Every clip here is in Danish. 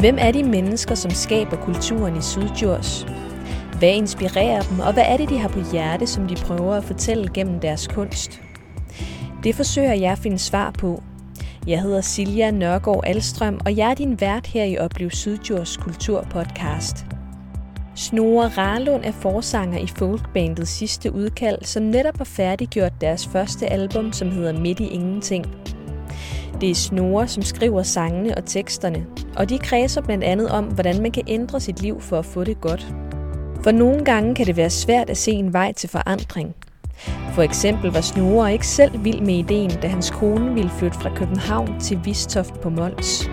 Hvem er de mennesker, som skaber kulturen i Sydjurs? Hvad inspirerer dem, og hvad er det, de har på hjerte, som de prøver at fortælle gennem deres kunst? Det forsøger jeg at finde svar på. Jeg hedder Silja Nørgaard Alstrøm, og jeg er din vært her i Oplev Sydjurs Kulturpodcast. Snore Rarlund er forsanger i folkbandet Sidste Udkald, som netop har færdiggjort deres første album, som hedder Midt i Ingenting. Det er Snore, som skriver sangene og teksterne, og de kredser blandt andet om, hvordan man kan ændre sit liv for at få det godt. For nogle gange kan det være svært at se en vej til forandring. For eksempel var Snore ikke selv vild med ideen, da hans kone ville flytte fra København til Vistoft på Mols.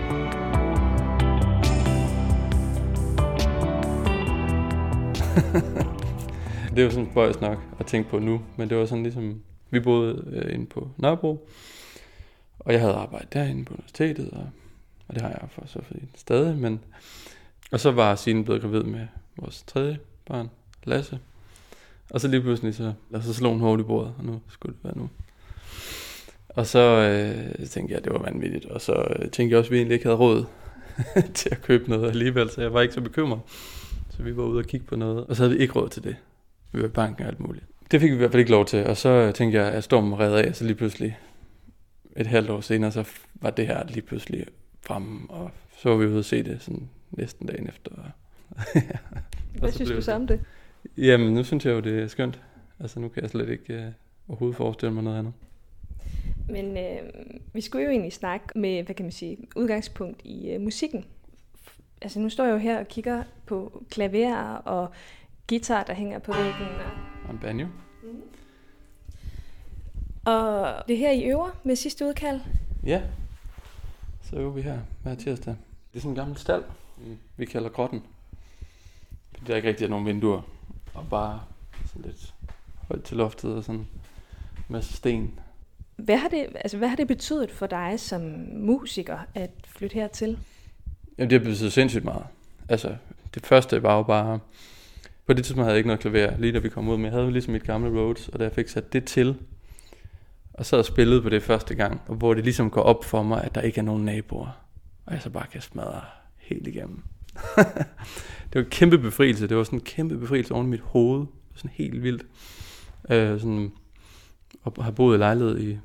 det er jo sådan spøjs nok at tænke på nu, men det var sådan ligesom, vi boede øh, inde på Nørrebro, og jeg havde arbejdet derinde på universitetet, og, og det har jeg for så fint stadig, men og så var Signe blevet gravid med vores tredje barn, Lasse. Og så lige pludselig så, så slog hun hårdt i bordet, og nu skulle det være nu. Og så øh, tænkte jeg, at det var vanvittigt, og så øh, tænkte jeg også, at vi egentlig ikke havde råd til at købe noget alligevel, så jeg var ikke så bekymret. Så vi var ude og kigge på noget, og så havde vi ikke råd til det. Vi var i banken og alt muligt. Det fik vi i hvert fald ikke lov til, og så øh, tænkte jeg, at stormen redde af, så lige pludselig et halvt år senere, så var det her lige pludselig frem, og så var vi ude og se det sådan næsten dagen efter. Hvad synes du så om det? Jamen, nu synes jeg jo, det er skønt. Altså, nu kan jeg slet ikke uh, overhovedet forestille mig noget andet. Men øh, vi skulle jo egentlig snakke med, hvad kan man sige, udgangspunkt i uh, musikken. Altså, nu står jeg jo her og kigger på klaver og guitar, der hænger på væggen. Og, og en banjo. Mm. Og det her I øver med sidste udkald? Ja, så øver vi her hver tirsdag. Det er sådan en gammel stald, vi kalder grotten. Der er ikke rigtig nogen vinduer, og bare sådan lidt højt til loftet og sådan en masse sten. Hvad har, det, altså, hvad har det betydet for dig som musiker at flytte hertil? Jamen, det har betydet sindssygt meget. Altså, det første var jo bare... På det tidspunkt havde jeg ikke noget klaver, lige da vi kom ud, men jeg havde jo ligesom mit gamle Rhodes, og da jeg fik sat det til, og så og spillede på det første gang, og hvor det ligesom går op for mig, at der ikke er nogen naboer, og jeg så bare kan smadre helt igennem. det var en kæmpe befrielse. Det var sådan en kæmpe befrielse oven i mit hoved. Sådan helt vildt. Øh, sådan, og har boet i lejlighed i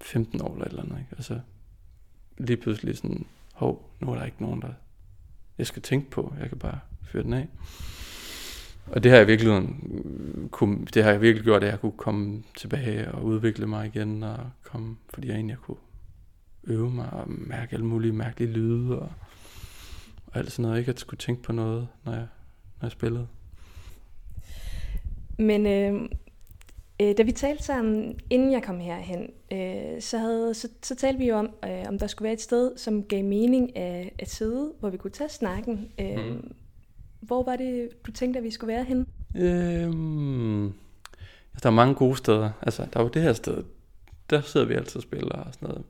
15 år eller et eller andet. Ikke? Altså, lige pludselig sådan, hov, nu er der ikke nogen, der jeg skal tænke på. Jeg kan bare fyre den af. Og det har jeg virkelig, kunne, det har jeg virkelig gjort, at jeg kunne komme tilbage og udvikle mig igen, og komme, fordi jeg egentlig kunne øve mig og mærke alle mulige mærkelige lyde, og og alt sådan noget. Ikke at skulle tænke på noget, når jeg, når jeg spillede. Men øh, øh, da vi talte sammen, inden jeg kom herhen, øh, så, havde, så, så talte vi jo om, øh, om der skulle være et sted, som gav mening at, at sidde, hvor vi kunne tage snakken. Øh, mm. Hvor var det, du tænkte, at vi skulle være henne? Øhm, altså, der er mange gode steder. Altså, der var det her sted, der sidder vi altid og spiller og sådan noget.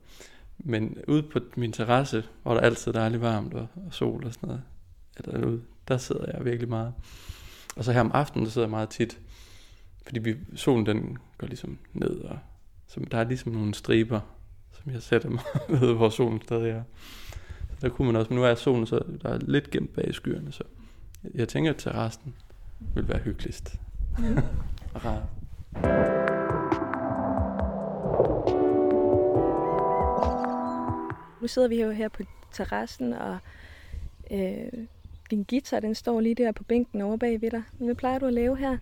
Men ude på min terrasse, hvor der altid er dejligt varmt og, og sol og sådan noget, eller ude, der sidder jeg virkelig meget. Og så her om aftenen, der sidder jeg meget tit, fordi vi, solen den går ligesom ned, og så der er ligesom nogle striber, som jeg sætter mig ved, hvor solen stadig er. Så der kunne man også, men nu er solen så der er lidt gemt bag skyerne, så jeg tænker, at terrassen vil være hyggeligst. Mm. rart. Nu sidder vi jo her på terrassen, og øh, din guitar, den står lige der på bænken over bag ved dig. Hvad plejer du at lave her?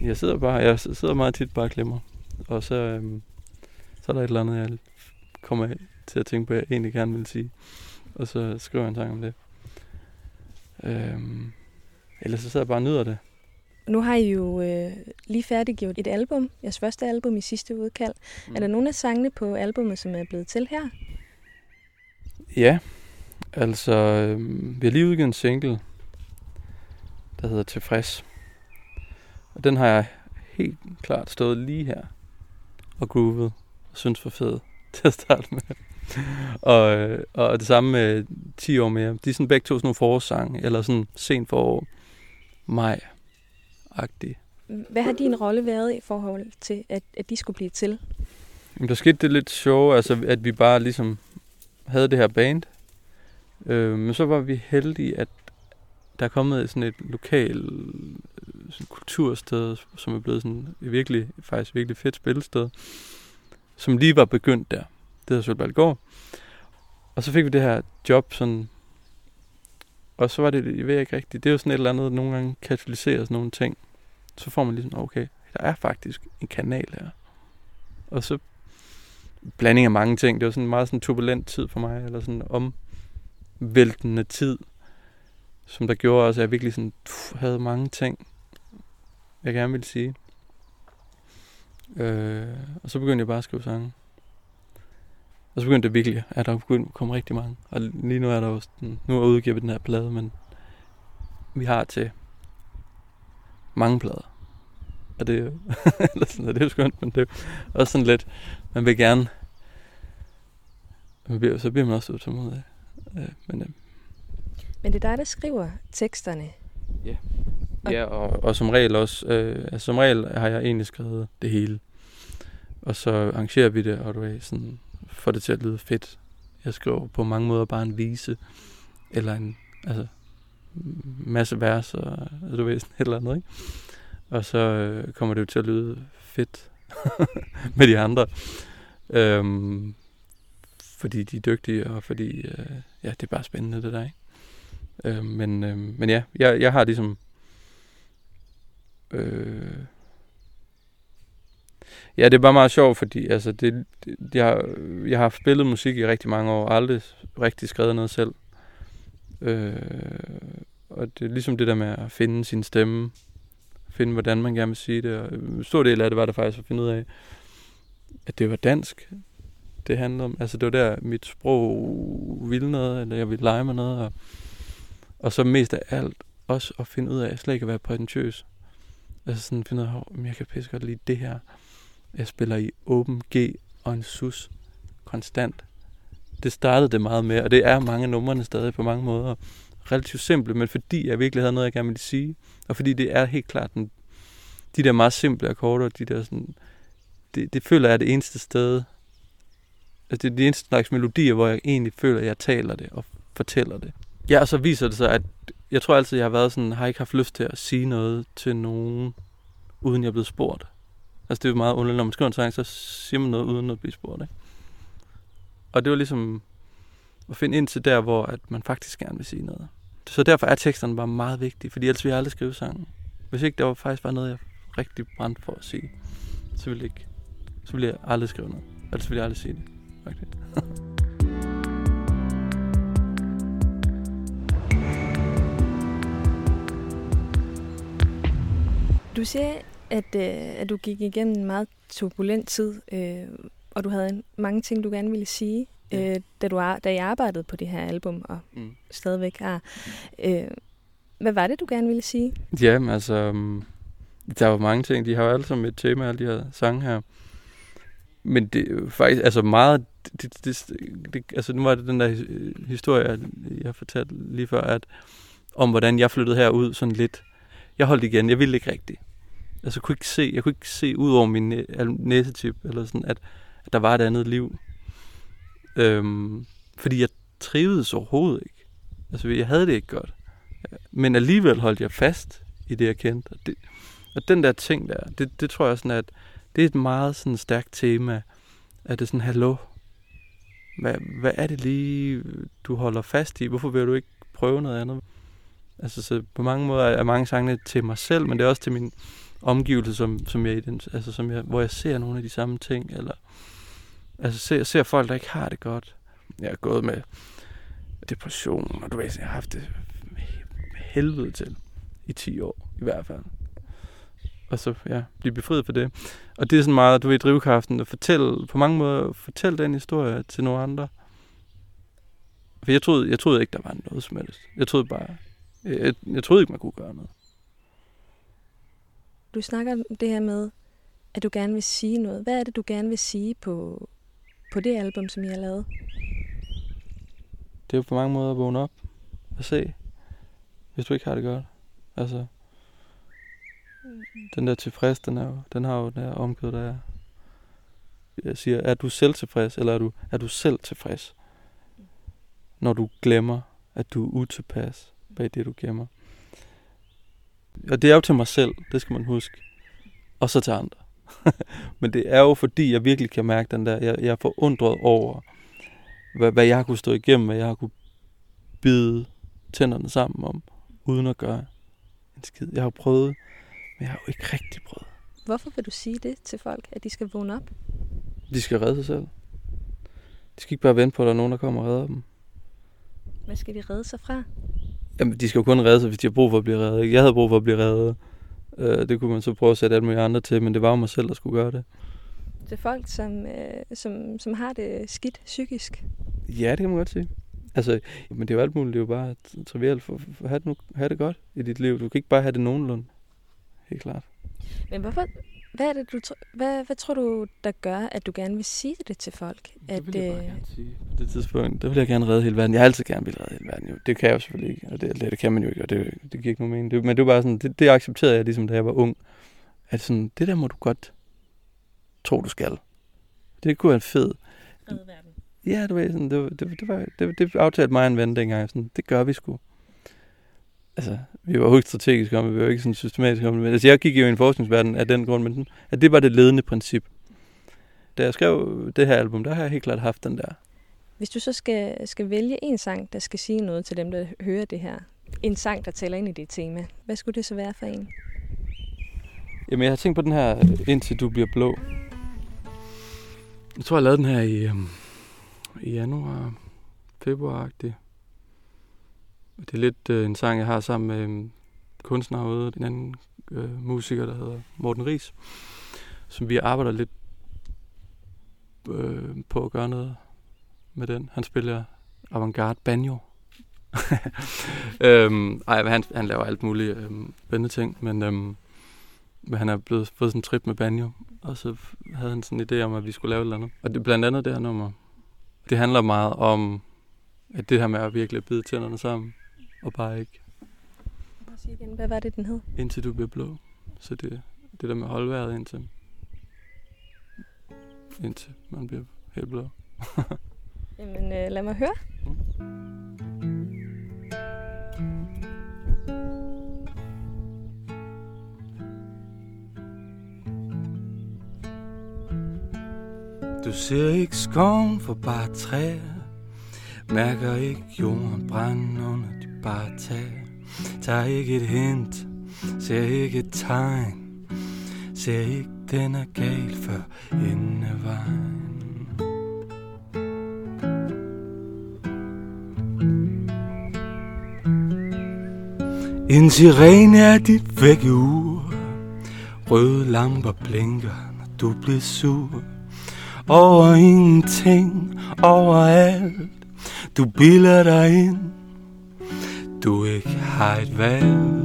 Jeg sidder bare, jeg sidder meget tit bare og klemmer. Og så, øhm, så er der et eller andet, jeg kommer til at tænke på, jeg egentlig gerne vil sige. Og så skriver jeg en sang om det. Øhm, ellers så sidder jeg bare og nyder det. Nu har I jo øh, lige færdiggjort et album, jeres første album i sidste udkald. Mm. Er der nogle af sangene på albumet, som er blevet til her? Ja, altså øh, vi har lige udgivet en single, der hedder Tilfreds. Og den har jeg helt klart stået lige her og groovet og synes for fed til at starte med. og, øh, og det samme med 10 år mere. De er sådan begge to sådan nogle forårssange, eller sådan sent forår, maj-agtige. Hvad har din rolle været i forhold til, at, at de skulle blive til? Jamen, der skete det lidt sjove, altså at vi bare ligesom havde det her band, Øh, men så var vi heldige, at der er kommet sådan et lokal sådan kultursted, som er blevet sådan et virkelig, faktisk virkelig fedt spillested, som lige var begyndt der. Det hedder Sølvbaldgård. Og så fik vi det her job sådan og så var det, jeg ved ikke rigtigt, det er jo sådan et eller andet, der nogle gange katalyserer sådan nogle ting. Så får man ligesom, okay, der er faktisk en kanal her. Og så blanding af mange ting. Det var sådan en meget sådan turbulent tid for mig, eller sådan omvæltende tid, som der gjorde også, at jeg virkelig sådan, pff, havde mange ting, jeg gerne ville sige. Øh, og så begyndte jeg bare at skrive sange. Og så begyndte det virkelig, at der begyndte at komme rigtig mange. Og lige nu er der jo sådan, nu er udgivet den her plade, men vi har til mange plader. Og det er jo, eller sådan, det er jo skønt, men det er også sådan lidt, man vil gerne, man bliver, så bliver man også utålmodig. Øh, men, øh. men det er dig, der skriver teksterne. Ja, og, ja og, og som regel også, øh, altså som regel har jeg egentlig skrevet det hele. Og så arrangerer vi det, og du er sådan, får det til at lyde fedt. Jeg skriver på mange måder bare en vise, eller en altså, masse vers, og altså, du ved, sådan et eller andet, ikke? Og så øh, kommer det jo til at lyde fedt med de andre. Øhm, fordi de er dygtige, og fordi øh, ja, det er bare spændende, det der, ikke? Øh, men, øh, men ja, jeg, jeg har ligesom... Øh, Ja, det er bare meget sjovt, fordi altså, det, det, jeg, har, jeg har spillet musik i rigtig mange år, og aldrig rigtig skrevet noget selv. Øh, og det er ligesom det der med at finde sin stemme, finde hvordan man gerne vil sige det. Og en stor del af det var der faktisk at finde ud af, at det var dansk, det handlede om. Altså det var der, mit sprog ville noget, eller jeg ville lege med noget. Og, og så mest af alt også at finde ud af, at slet ikke at være prætentiøs. Altså sådan finde ud af, at jeg kan pisse godt lide det her. Jeg spiller i åben G og en sus konstant. Det startede det meget med, og det er mange numrene stadig på mange måder. Relativt simple, men fordi jeg virkelig havde noget, jeg gerne ville sige. Og fordi det er helt klart den, de der meget simple akkorder, de der sådan, det, det føler jeg er det eneste sted, altså det er det eneste slags melodier, hvor jeg egentlig føler, at jeg taler det og fortæller det. Ja, og så viser det sig, at jeg tror altid, jeg har været sådan, har ikke haft lyst til at sige noget til nogen, uden jeg er blevet spurgt. Altså det er jo meget underligt, når man skriver en sang, så siger man noget uden at blive spurgt. Ikke? Og det var ligesom at finde ind til der, hvor at man faktisk gerne vil sige noget. Så derfor er teksterne bare meget vigtige, fordi ellers ville jeg aldrig skrive sangen. Hvis ikke der var faktisk bare noget, jeg rigtig brændte for at sige, så ville, ikke, så ville jeg aldrig skrive noget. Ellers ville jeg aldrig sige det. Faktisk. Du siger, at, øh, at du gik igennem en meget turbulent tid, øh, og du havde mange ting, du gerne ville sige, ja. øh, da, du, da jeg arbejdede på det her album, og mm. stadigvæk har. Øh, hvad var det, du gerne ville sige? Ja, altså, um, der var mange ting. De har jo alle sammen et tema, alle de her sange her. Men det er faktisk, altså meget, det, det, det, altså nu var det den der historie, jeg fortalte lige før, at om hvordan jeg flyttede herud sådan lidt. Jeg holdt igen, jeg ville ikke rigtigt altså, kunne ikke se, jeg kunne ikke se ud over min næsetip, eller sådan, at, at der var et andet liv. Øhm, fordi jeg trivedes overhovedet ikke. Altså, jeg havde det ikke godt. Men alligevel holdt jeg fast i det, jeg kendte. Og, det, og den der ting der, det, det tror jeg sådan, at det er et meget sådan stærkt tema. At det er sådan, hallo, hvad, hvad er det lige, du holder fast i? Hvorfor vil du ikke prøve noget andet? Altså, så på mange måder er mange sange til mig selv, men det er også til min, omgivelser, som, som jeg, altså, som jeg, hvor jeg ser nogle af de samme ting, eller altså ser, ser folk, der ikke har det godt. Jeg er gået med depression, og du ved, jeg har haft det helvede til i 10 år, i hvert fald. Og så, ja, blive befriet for det. Og det er sådan meget, du ved, drivkraften at fortælle, på mange måder, fortælle den historie til nogle andre. For jeg troede, jeg troede ikke, der var noget som helst. Jeg troede bare, jeg, jeg troede ikke, man kunne gøre noget. Du snakker om det her med, at du gerne vil sige noget. Hvad er det, du gerne vil sige på, på det album, som I har lavet? Det er jo på mange måder at vågne op og se, hvis du ikke har det godt. Altså, den der tilfreds, den, er jo, den har jo den der omkød, der er. Jeg siger, er du selv tilfreds, eller er du, er du selv tilfreds? Når du glemmer at du er utilpas bag det, du gemmer. Og det er jo til mig selv, det skal man huske. Og så til andre. Men det er jo fordi, jeg virkelig kan mærke den der, jeg, jeg er forundret over, hvad, hvad jeg har kunne stå igennem, hvad jeg har kunne bide tænderne sammen om, uden at gøre en skid. Jeg har prøvet, men jeg har jo ikke rigtig prøvet. Hvorfor vil du sige det til folk, at de skal vågne op? De skal redde sig selv. De skal ikke bare vente på, at der er nogen, der kommer og redder dem. Hvad skal de redde sig fra? Jamen, de skal jo kun redde sig, hvis de har brug for at blive reddet. Jeg havde brug for at blive reddet. Øh, det kunne man så prøve at sætte alle mulige andre til, men det var jo mig selv, der skulle gøre det. Det er folk, som, øh, som, som har det skidt psykisk. Ja, det kan man godt sige. Altså, men det er jo alt muligt. Det er jo bare trivielt for, for at have det, have det godt i dit liv. Du kan ikke bare have det nogenlunde. Helt klart. Men hvorfor, hvad, er det, du, hvad, hvad tror du, der gør, at du gerne vil sige det til folk? At, det vil jeg bare øh, gerne sige. På det tidspunkt, der vil jeg gerne redde hele verden. Jeg har altid gerne vil redde hele verden. Jo. Det kan jeg jo selvfølgelig ikke, og det, det kan man jo ikke, og det, det giver ikke nogen mening. Det, men det var bare sådan, det, det accepterede jeg ligesom, da jeg var ung. At sådan, det der må du godt tro, du skal. Det kunne være fed. Redde verden. Ja, det var sådan, det, det, det, var, det, det aftalte mig en ven dengang. Sådan, det gør vi sgu. Altså, vi var jo ikke strategiske om det, vi var ikke sådan systematiske om det. Men altså, jeg gik jo i en forskningsverden af den grund, men at det var det ledende princip. Da jeg skrev det her album, der har jeg helt klart haft den der. Hvis du så skal, skal vælge en sang, der skal sige noget til dem, der hører det her, en sang, der tæller ind i dit tema, hvad skulle det så være for en? Jamen, jeg har tænkt på den her, indtil du bliver blå. Jeg tror, jeg lavede den her i, øhm, i januar, februar-agtigt. Det er lidt øh, en sang, jeg har sammen med øh, kunstner herude, en anden øh, musiker, der hedder Morten Ries, som vi arbejder lidt øh, på at gøre noget med den. Han spiller avantgarde banjo. øhm, ej, han, han laver alt muligt øhm, spændende ting, men, øhm, men han er blevet fået sådan en trip med banjo, og så havde han sådan en idé om, at vi skulle lave et eller andet. Og det, blandt andet det her nummer, det handler meget om, at det her med at virkelig bide tænderne sammen, og bare ikke... igen, hvad var det, den hed? Indtil du bliver blå. Så det, det der med vejret indtil, indtil man bliver helt blå. Jamen, øh, lad mig høre. Du ser ikke skoven for bare træer Mærker ikke jorden brænde under de bare tag. Tager ikke et hint, ser ikke et tegn. Ser ikke den er gal før enden af vejen En sirene er dit vækkeur. Røde lamper blinker, når du bliver sur. Over ingenting, overalt du bilder dig ind du ikke har et valg.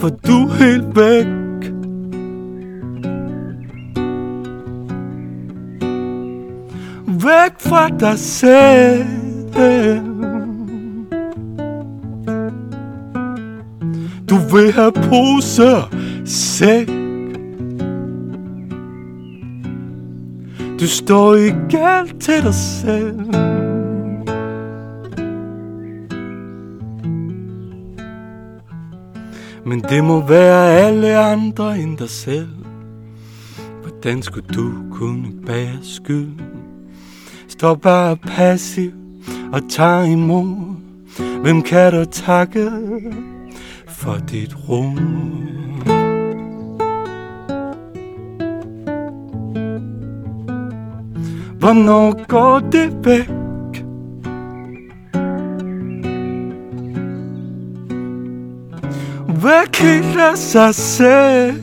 For du er helt væk. Væk fra dig selv. Du vil have poser sæk Du står i galt til dig selv. Men det må være alle andre end dig selv. Hvordan skulle du kunne bære skyld? Står bare passiv og tager imod. Hvem kan du takke for dit rum? Hvornår går det væk? Væk helt af sig selv?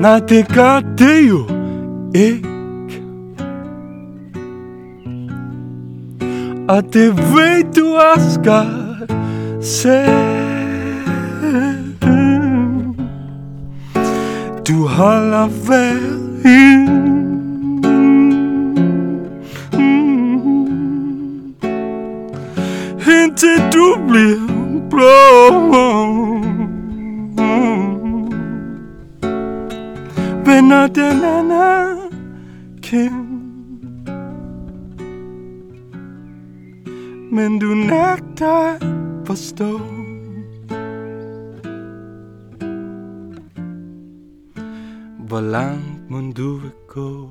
Nej, det gør det jo ikke Og det ved du også godt selv Du holder vejret ind Indtil du bliver blå. Vender den anden kind Men du nægter at forstå. Hvor langt må du vil gå.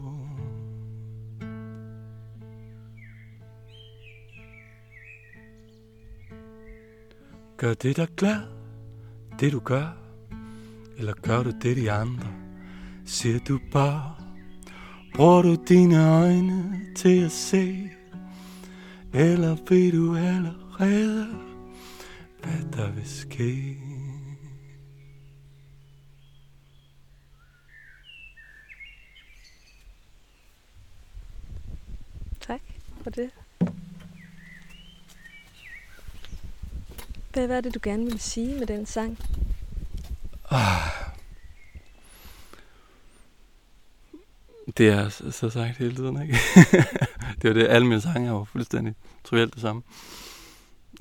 Gør det dig glad, det du gør Eller gør du det de andre Siger du bare Bruger du dine øjne til at se Eller ved du allerede Hvad der vil ske? For det. Hvad var det, du gerne ville sige med den sang? Ah. Det er så, så sagt hele tiden, ikke? det er det, alle mine sange jo fuldstændig trivielt det samme.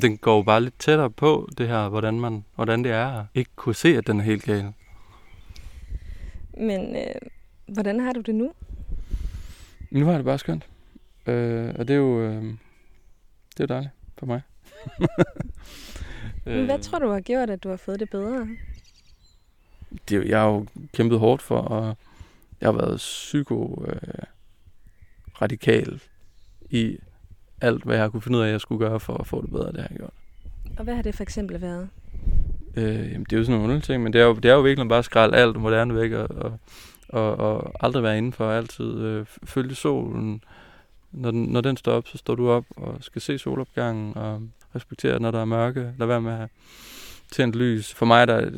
Den går jo bare lidt tættere på det her, hvordan, man, hvordan det er at ikke kunne se, at den er helt gal. Men øh, hvordan har du det nu? Nu har det bare skønt. Øh, og det er jo øh, det er dejligt for mig. Men hvad tror du har gjort, at du har fået det bedre? det, er jo- jeg har jo kæmpet hårdt for, og jeg har været psyko øh, i alt, hvad jeg har kunne finde ud af, at jeg skulle gøre for at få det bedre, det har jeg gjort. Og hvad har det for eksempel været? Øh, jamen, det er jo sådan nogle underlige ting, men det er jo, det er jo virkelig bare at skralde alt moderne væk, og, og, og, og aldrig være indenfor, altid øh, følge solen. Når den, når den står op, så står du op og skal se solopgangen, og respektere, når der er mørke. Lad være med at have tændt lys. For mig der,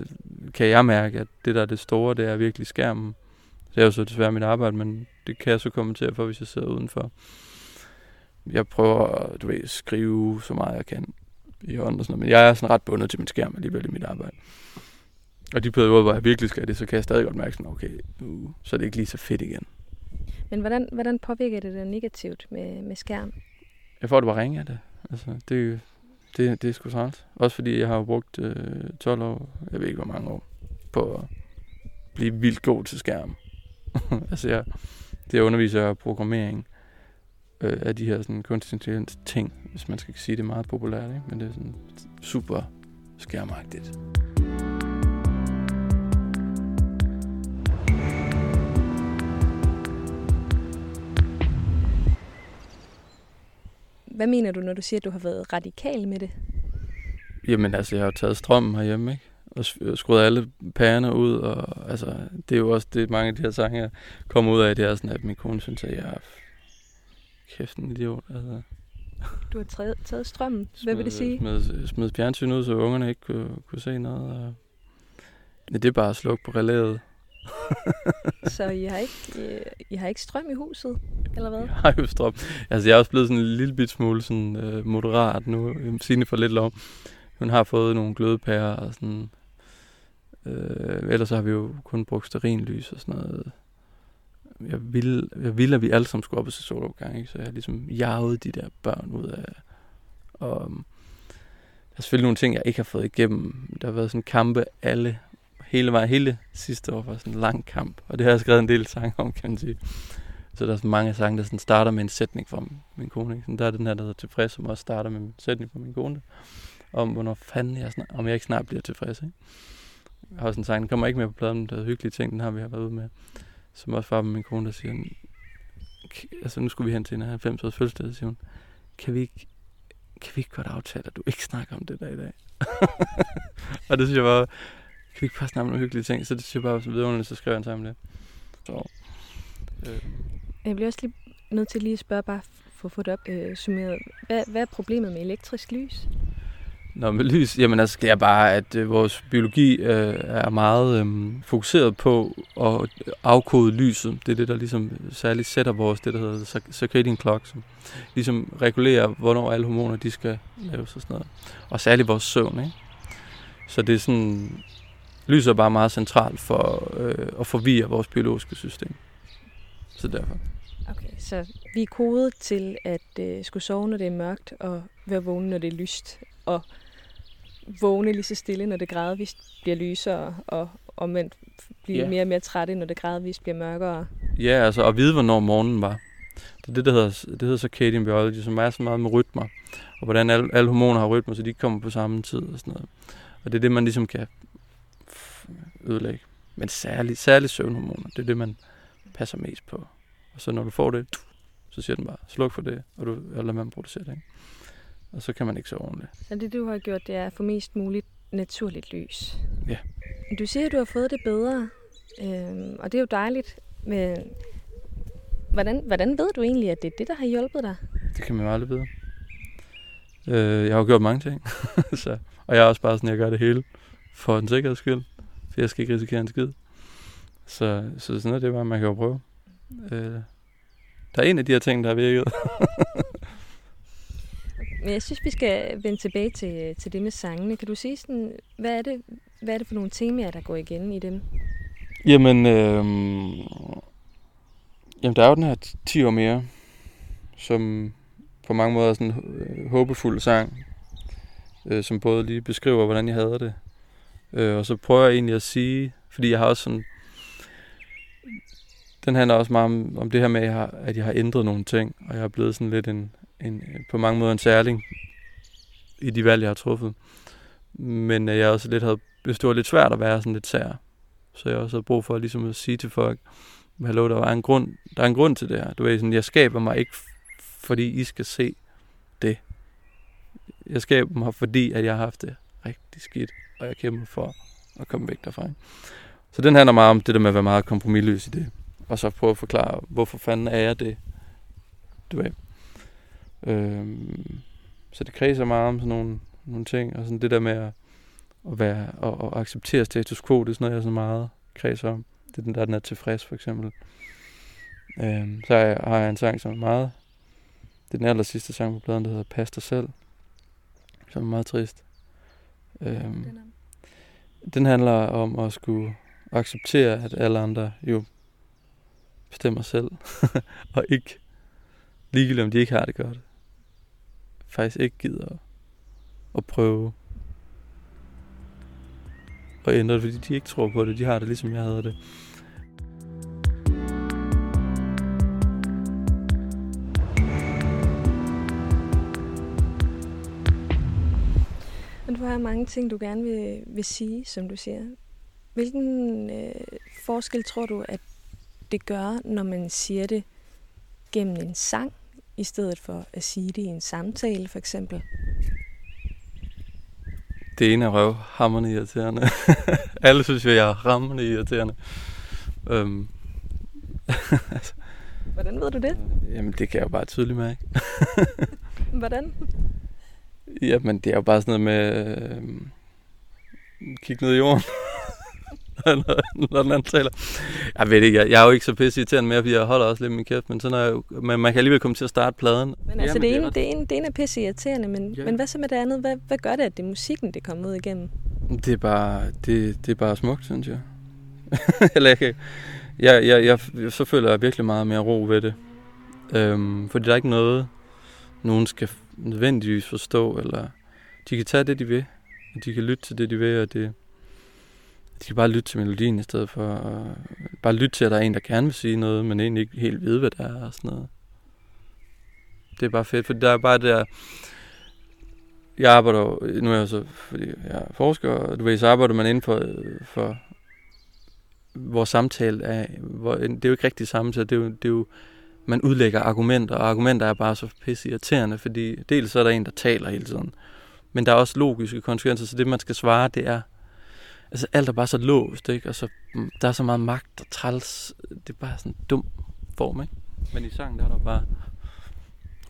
kan jeg mærke, at det der er det store, det er virkelig skærmen. Det er jo så desværre mit arbejde, men det kan jeg så kommentere for, hvis jeg sidder udenfor. Jeg prøver at du ved, skrive så meget jeg kan i hånden og sådan noget, men jeg er sådan ret bundet til min skærm alligevel i mit arbejde. Og de perioder, hvor jeg virkelig skal det, så kan jeg stadig godt mærke sådan, okay, uh, så er det ikke lige så fedt igen. Men hvordan, hvordan påvirker det dig negativt med, med skærm? Jeg får det bare ringe af det. Altså, det, det, det er sgu træls. Også fordi jeg har brugt øh, 12 år, jeg ved ikke hvor mange år, på at blive vildt god til skærm. altså, jeg, det jeg underviser jeg programmering øh, af de her sådan, kunstig intelligens ting, hvis man skal sige det meget populært, ikke? men det er sådan super skærmagtigt. Hvad mener du, når du siger, at du har været radikal med det? Jamen altså, jeg har jo taget strømmen herhjemme, ikke? Og og skruet alle pærerne ud, og altså, det er jo også det, mange af de her sange, jeg kommer ud af, det er sådan, at min kone synes, at jeg er kæft en idiot. Altså, Du har taget, taget strømmen. Hvad vil det sige? Smed, smed fjernsyn ud, så ungerne ikke kunne, kunne se noget. Og... Ja, det er bare at slukke på relæet. Så I har, ikke, I, I har ikke strøm i huset, eller hvad? Jeg har jo strøm. Altså, jeg er også blevet sådan en lille bit smule sådan, øh, moderat nu. Øhm, Signe for lidt lov. Hun har fået nogle glødepærer og sådan. Øh, ellers så har vi jo kun brugt sterinlys og sådan noget. Jeg ville, jeg ville, at vi alle sammen skulle op og se solopgang, ikke? Så jeg har ligesom jaget de der børn ud af... Og, øhm, der er selvfølgelig nogle ting, jeg ikke har fået igennem. Der har været sådan kampe alle, hele vejen, hele sidste år var sådan en lang kamp. Og det har jeg skrevet en del sange om, kan man sige. Så der er sådan mange sange, der sådan starter med en sætning fra min kone. Ikke? Sådan, der er den her, der hedder Tilfreds, som også starter med en sætning fra min kone. Om hvornår fanden jeg snart, om jeg ikke snart bliver tilfreds. Ikke? Jeg har også en sang, den kommer ikke med på pladen, der er hyggelige ting, den har vi har været ude med. Som også var med min kone, der siger, altså nu skulle vi hen til en 90 års fødselsdag, siger hun, kan vi ikke, kan vi ikke godt aftale, at du ikke snakker om det der i dag? og det synes jeg var, kan vi ikke bare snakke om nogle hyggelige ting? Så det synes jeg bare var så vidunderligt, så skrev jeg en om det. Så, øh, Jeg bliver også lige nødt til lige at spørge, bare for at få det op øh, summeret. Hvad, hvad er problemet med elektrisk lys? Nå, med lys, jamen altså, det er bare, at øh, vores biologi øh, er meget øh, fokuseret på at afkode lyset. Det er det, der ligesom særligt sætter vores, det der hedder circ- circadian clock, som ligesom regulerer, hvornår alle hormoner, de skal laves og sådan noget. Og særligt vores søvn, ikke? Så det er sådan, lys er bare meget centralt for øh, at forvirre vores biologiske system. Så derfor. Okay, så vi er kodet til at øh, skulle sove, når det er mørkt, og være vågne, når det er lyst, og vågne lige så stille, når det gradvist bliver lysere, og omvendt blive Ja. mere og mere trætte, når det gradvist bliver mørkere. Ja, altså at vide, hvornår morgenen var. Det er det, der hedder, det hedder circadian biology, som er så meget med rytmer. Og hvordan alle, alle hormoner har rytmer, så de kommer på samme tid og sådan noget. Og det er det, man ligesom kan ødelægge. Men særligt, særligt søvnhormoner, det er det, man passer mest på. Og så når du får det, så siger den bare, sluk for det, og du og lad man producere det. Ikke? Og så kan man ikke sove ordentligt. Så det, du har gjort, det er at få mest muligt naturligt lys. Ja. Du siger, at du har fået det bedre, øhm, og det er jo dejligt. Men hvordan, hvordan ved du egentlig, at det er det, der har hjulpet dig? Det kan man jo aldrig vide. Øh, jeg har jo gjort mange ting. så, og jeg er også bare sådan, at jeg gør det hele for en sikkerheds skyld. For jeg skal ikke risikere en skid. Så, så sådan er det bare, man kan jo prøve. Øh, der er en af de her ting, der har virket. Men jeg synes, vi skal vende tilbage til, til det med sangene. Kan du sige, sådan, hvad, er det, hvad er det for nogle temaer, der går igen i dem? Jamen, øh, jamen, der er jo den her 10 år mere, som på mange måder er sådan en håbefuld sang, øh, som både lige beskriver, hvordan jeg havde det. Øh, og så prøver jeg egentlig at sige, fordi jeg har også sådan, den handler også meget om, om det her med, at jeg, har, at jeg har ændret nogle ting, og jeg er blevet sådan lidt en, en på mange måder en særling i de valg, jeg har truffet. Men øh, jeg også lidt havde, det var lidt svært at være sådan lidt sær, så jeg også havde brug for ligesom at sige til folk, hallo, der er en grund, der er en grund til det her. Du ved, sådan, jeg skaber mig ikke, fordi I skal se det. Jeg skaber mig, fordi at jeg har haft det rigtig skidt, og jeg kæmper for at komme væk derfra. ikke? Så den handler meget om det der med at være meget kompromilløs i det. Og så prøve at forklare, hvorfor fanden er jeg det? Du ved. Øhm, så det kredser meget om sådan nogle, nogle ting, og sådan det der med at, at være og, og acceptere status quo, det er sådan noget, jeg så meget kredser om. Det er den der, den er tilfreds, for eksempel. Øhm, så har jeg, har jeg en sang, som er meget... Det er den aller sidste sang på pladen, der hedder Pas dig selv. Som er meget trist. Øhm, den handler om at skulle acceptere, at alle andre jo bestemmer selv. og ikke ligegyldigt, om de ikke har det godt. Faktisk ikke gider at, at prøve at ændre det, fordi de ikke tror på det. De har det, ligesom jeg havde det. Du har mange ting, du gerne vil, vil sige, som du siger. Hvilken øh, forskel tror du, at det gør, når man siger det gennem en sang, i stedet for at sige det i en samtale, for eksempel? Det ene er røvhammerende irriterende. Alle synes jo, jeg er rammende irriterende. Øhm, Hvordan ved du det? jamen, det kan jeg jo bare tydeligt mærke. Hvordan? Jamen, det er jo bare sådan noget med... Øh, kig ned i jorden. når, når den anden taler. Jeg ved ikke, jeg, jeg er jo ikke så pisse irriterende mere, fordi jeg holder også lidt min kæft, men, sådan er jeg jo, men man kan alligevel komme til at starte pladen. Men altså, Jamen, det, er ene, det, ene, det ene er pisse irriterende, men, Ja. men hvad så med det andet? Hvad, hvad gør det, at det er musikken, det kommer ud igennem? Det er bare, det, det er bare smukt, synes jeg. Eller jeg, kan, jeg, jeg, jeg, så føler jeg virkelig meget mere ro ved det. Øhm, fordi der er ikke noget, nogen skal nødvendigvis forstå, eller de kan tage det, de vil, og de kan lytte til det, de vil, og det, de kan bare lytte til melodien i stedet for at bare lytte til, at der er en, der gerne vil sige noget, men egentlig ikke helt ved, hvad det er og sådan noget. Det er bare fedt, for der er bare det der, jeg arbejder jo, nu er jeg så, fordi jeg er forsker, og du ved, så arbejder man inden for, øh, for vores samtale er, hvor, det er jo ikke rigtig samtale, det er jo, det er jo man udlægger argumenter, og argumenter er bare så pisse irriterende, fordi dels så er der en, der taler hele tiden, men der er også logiske konsekvenser, så det man skal svare, det er, altså alt er bare så låst, ikke? og så, mm, der er så meget magt og træls, det er bare sådan en dum form, ikke? Men i sangen, der er der bare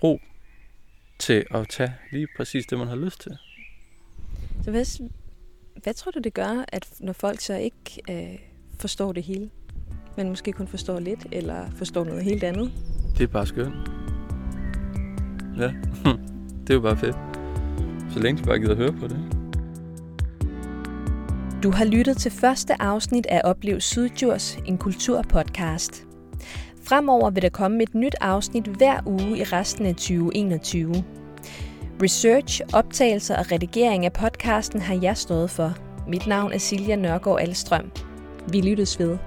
ro til at tage lige præcis det, man har lyst til. Så hvad, hvad tror du, det gør, at når folk så ikke øh, forstår det hele, men måske kun forstår lidt, eller forstår noget helt andet? Det er bare skønt. Ja, det er jo bare fedt. Så længe de bare gider høre på det. Du har lyttet til første afsnit af Oplev Syddjurs, en kulturpodcast. Fremover vil der komme et nyt afsnit hver uge i resten af 2021. Research, optagelser og redigering af podcasten har jeg stået for. Mit navn er Silja Nørgaard Alstrøm. Vi lyttes ved.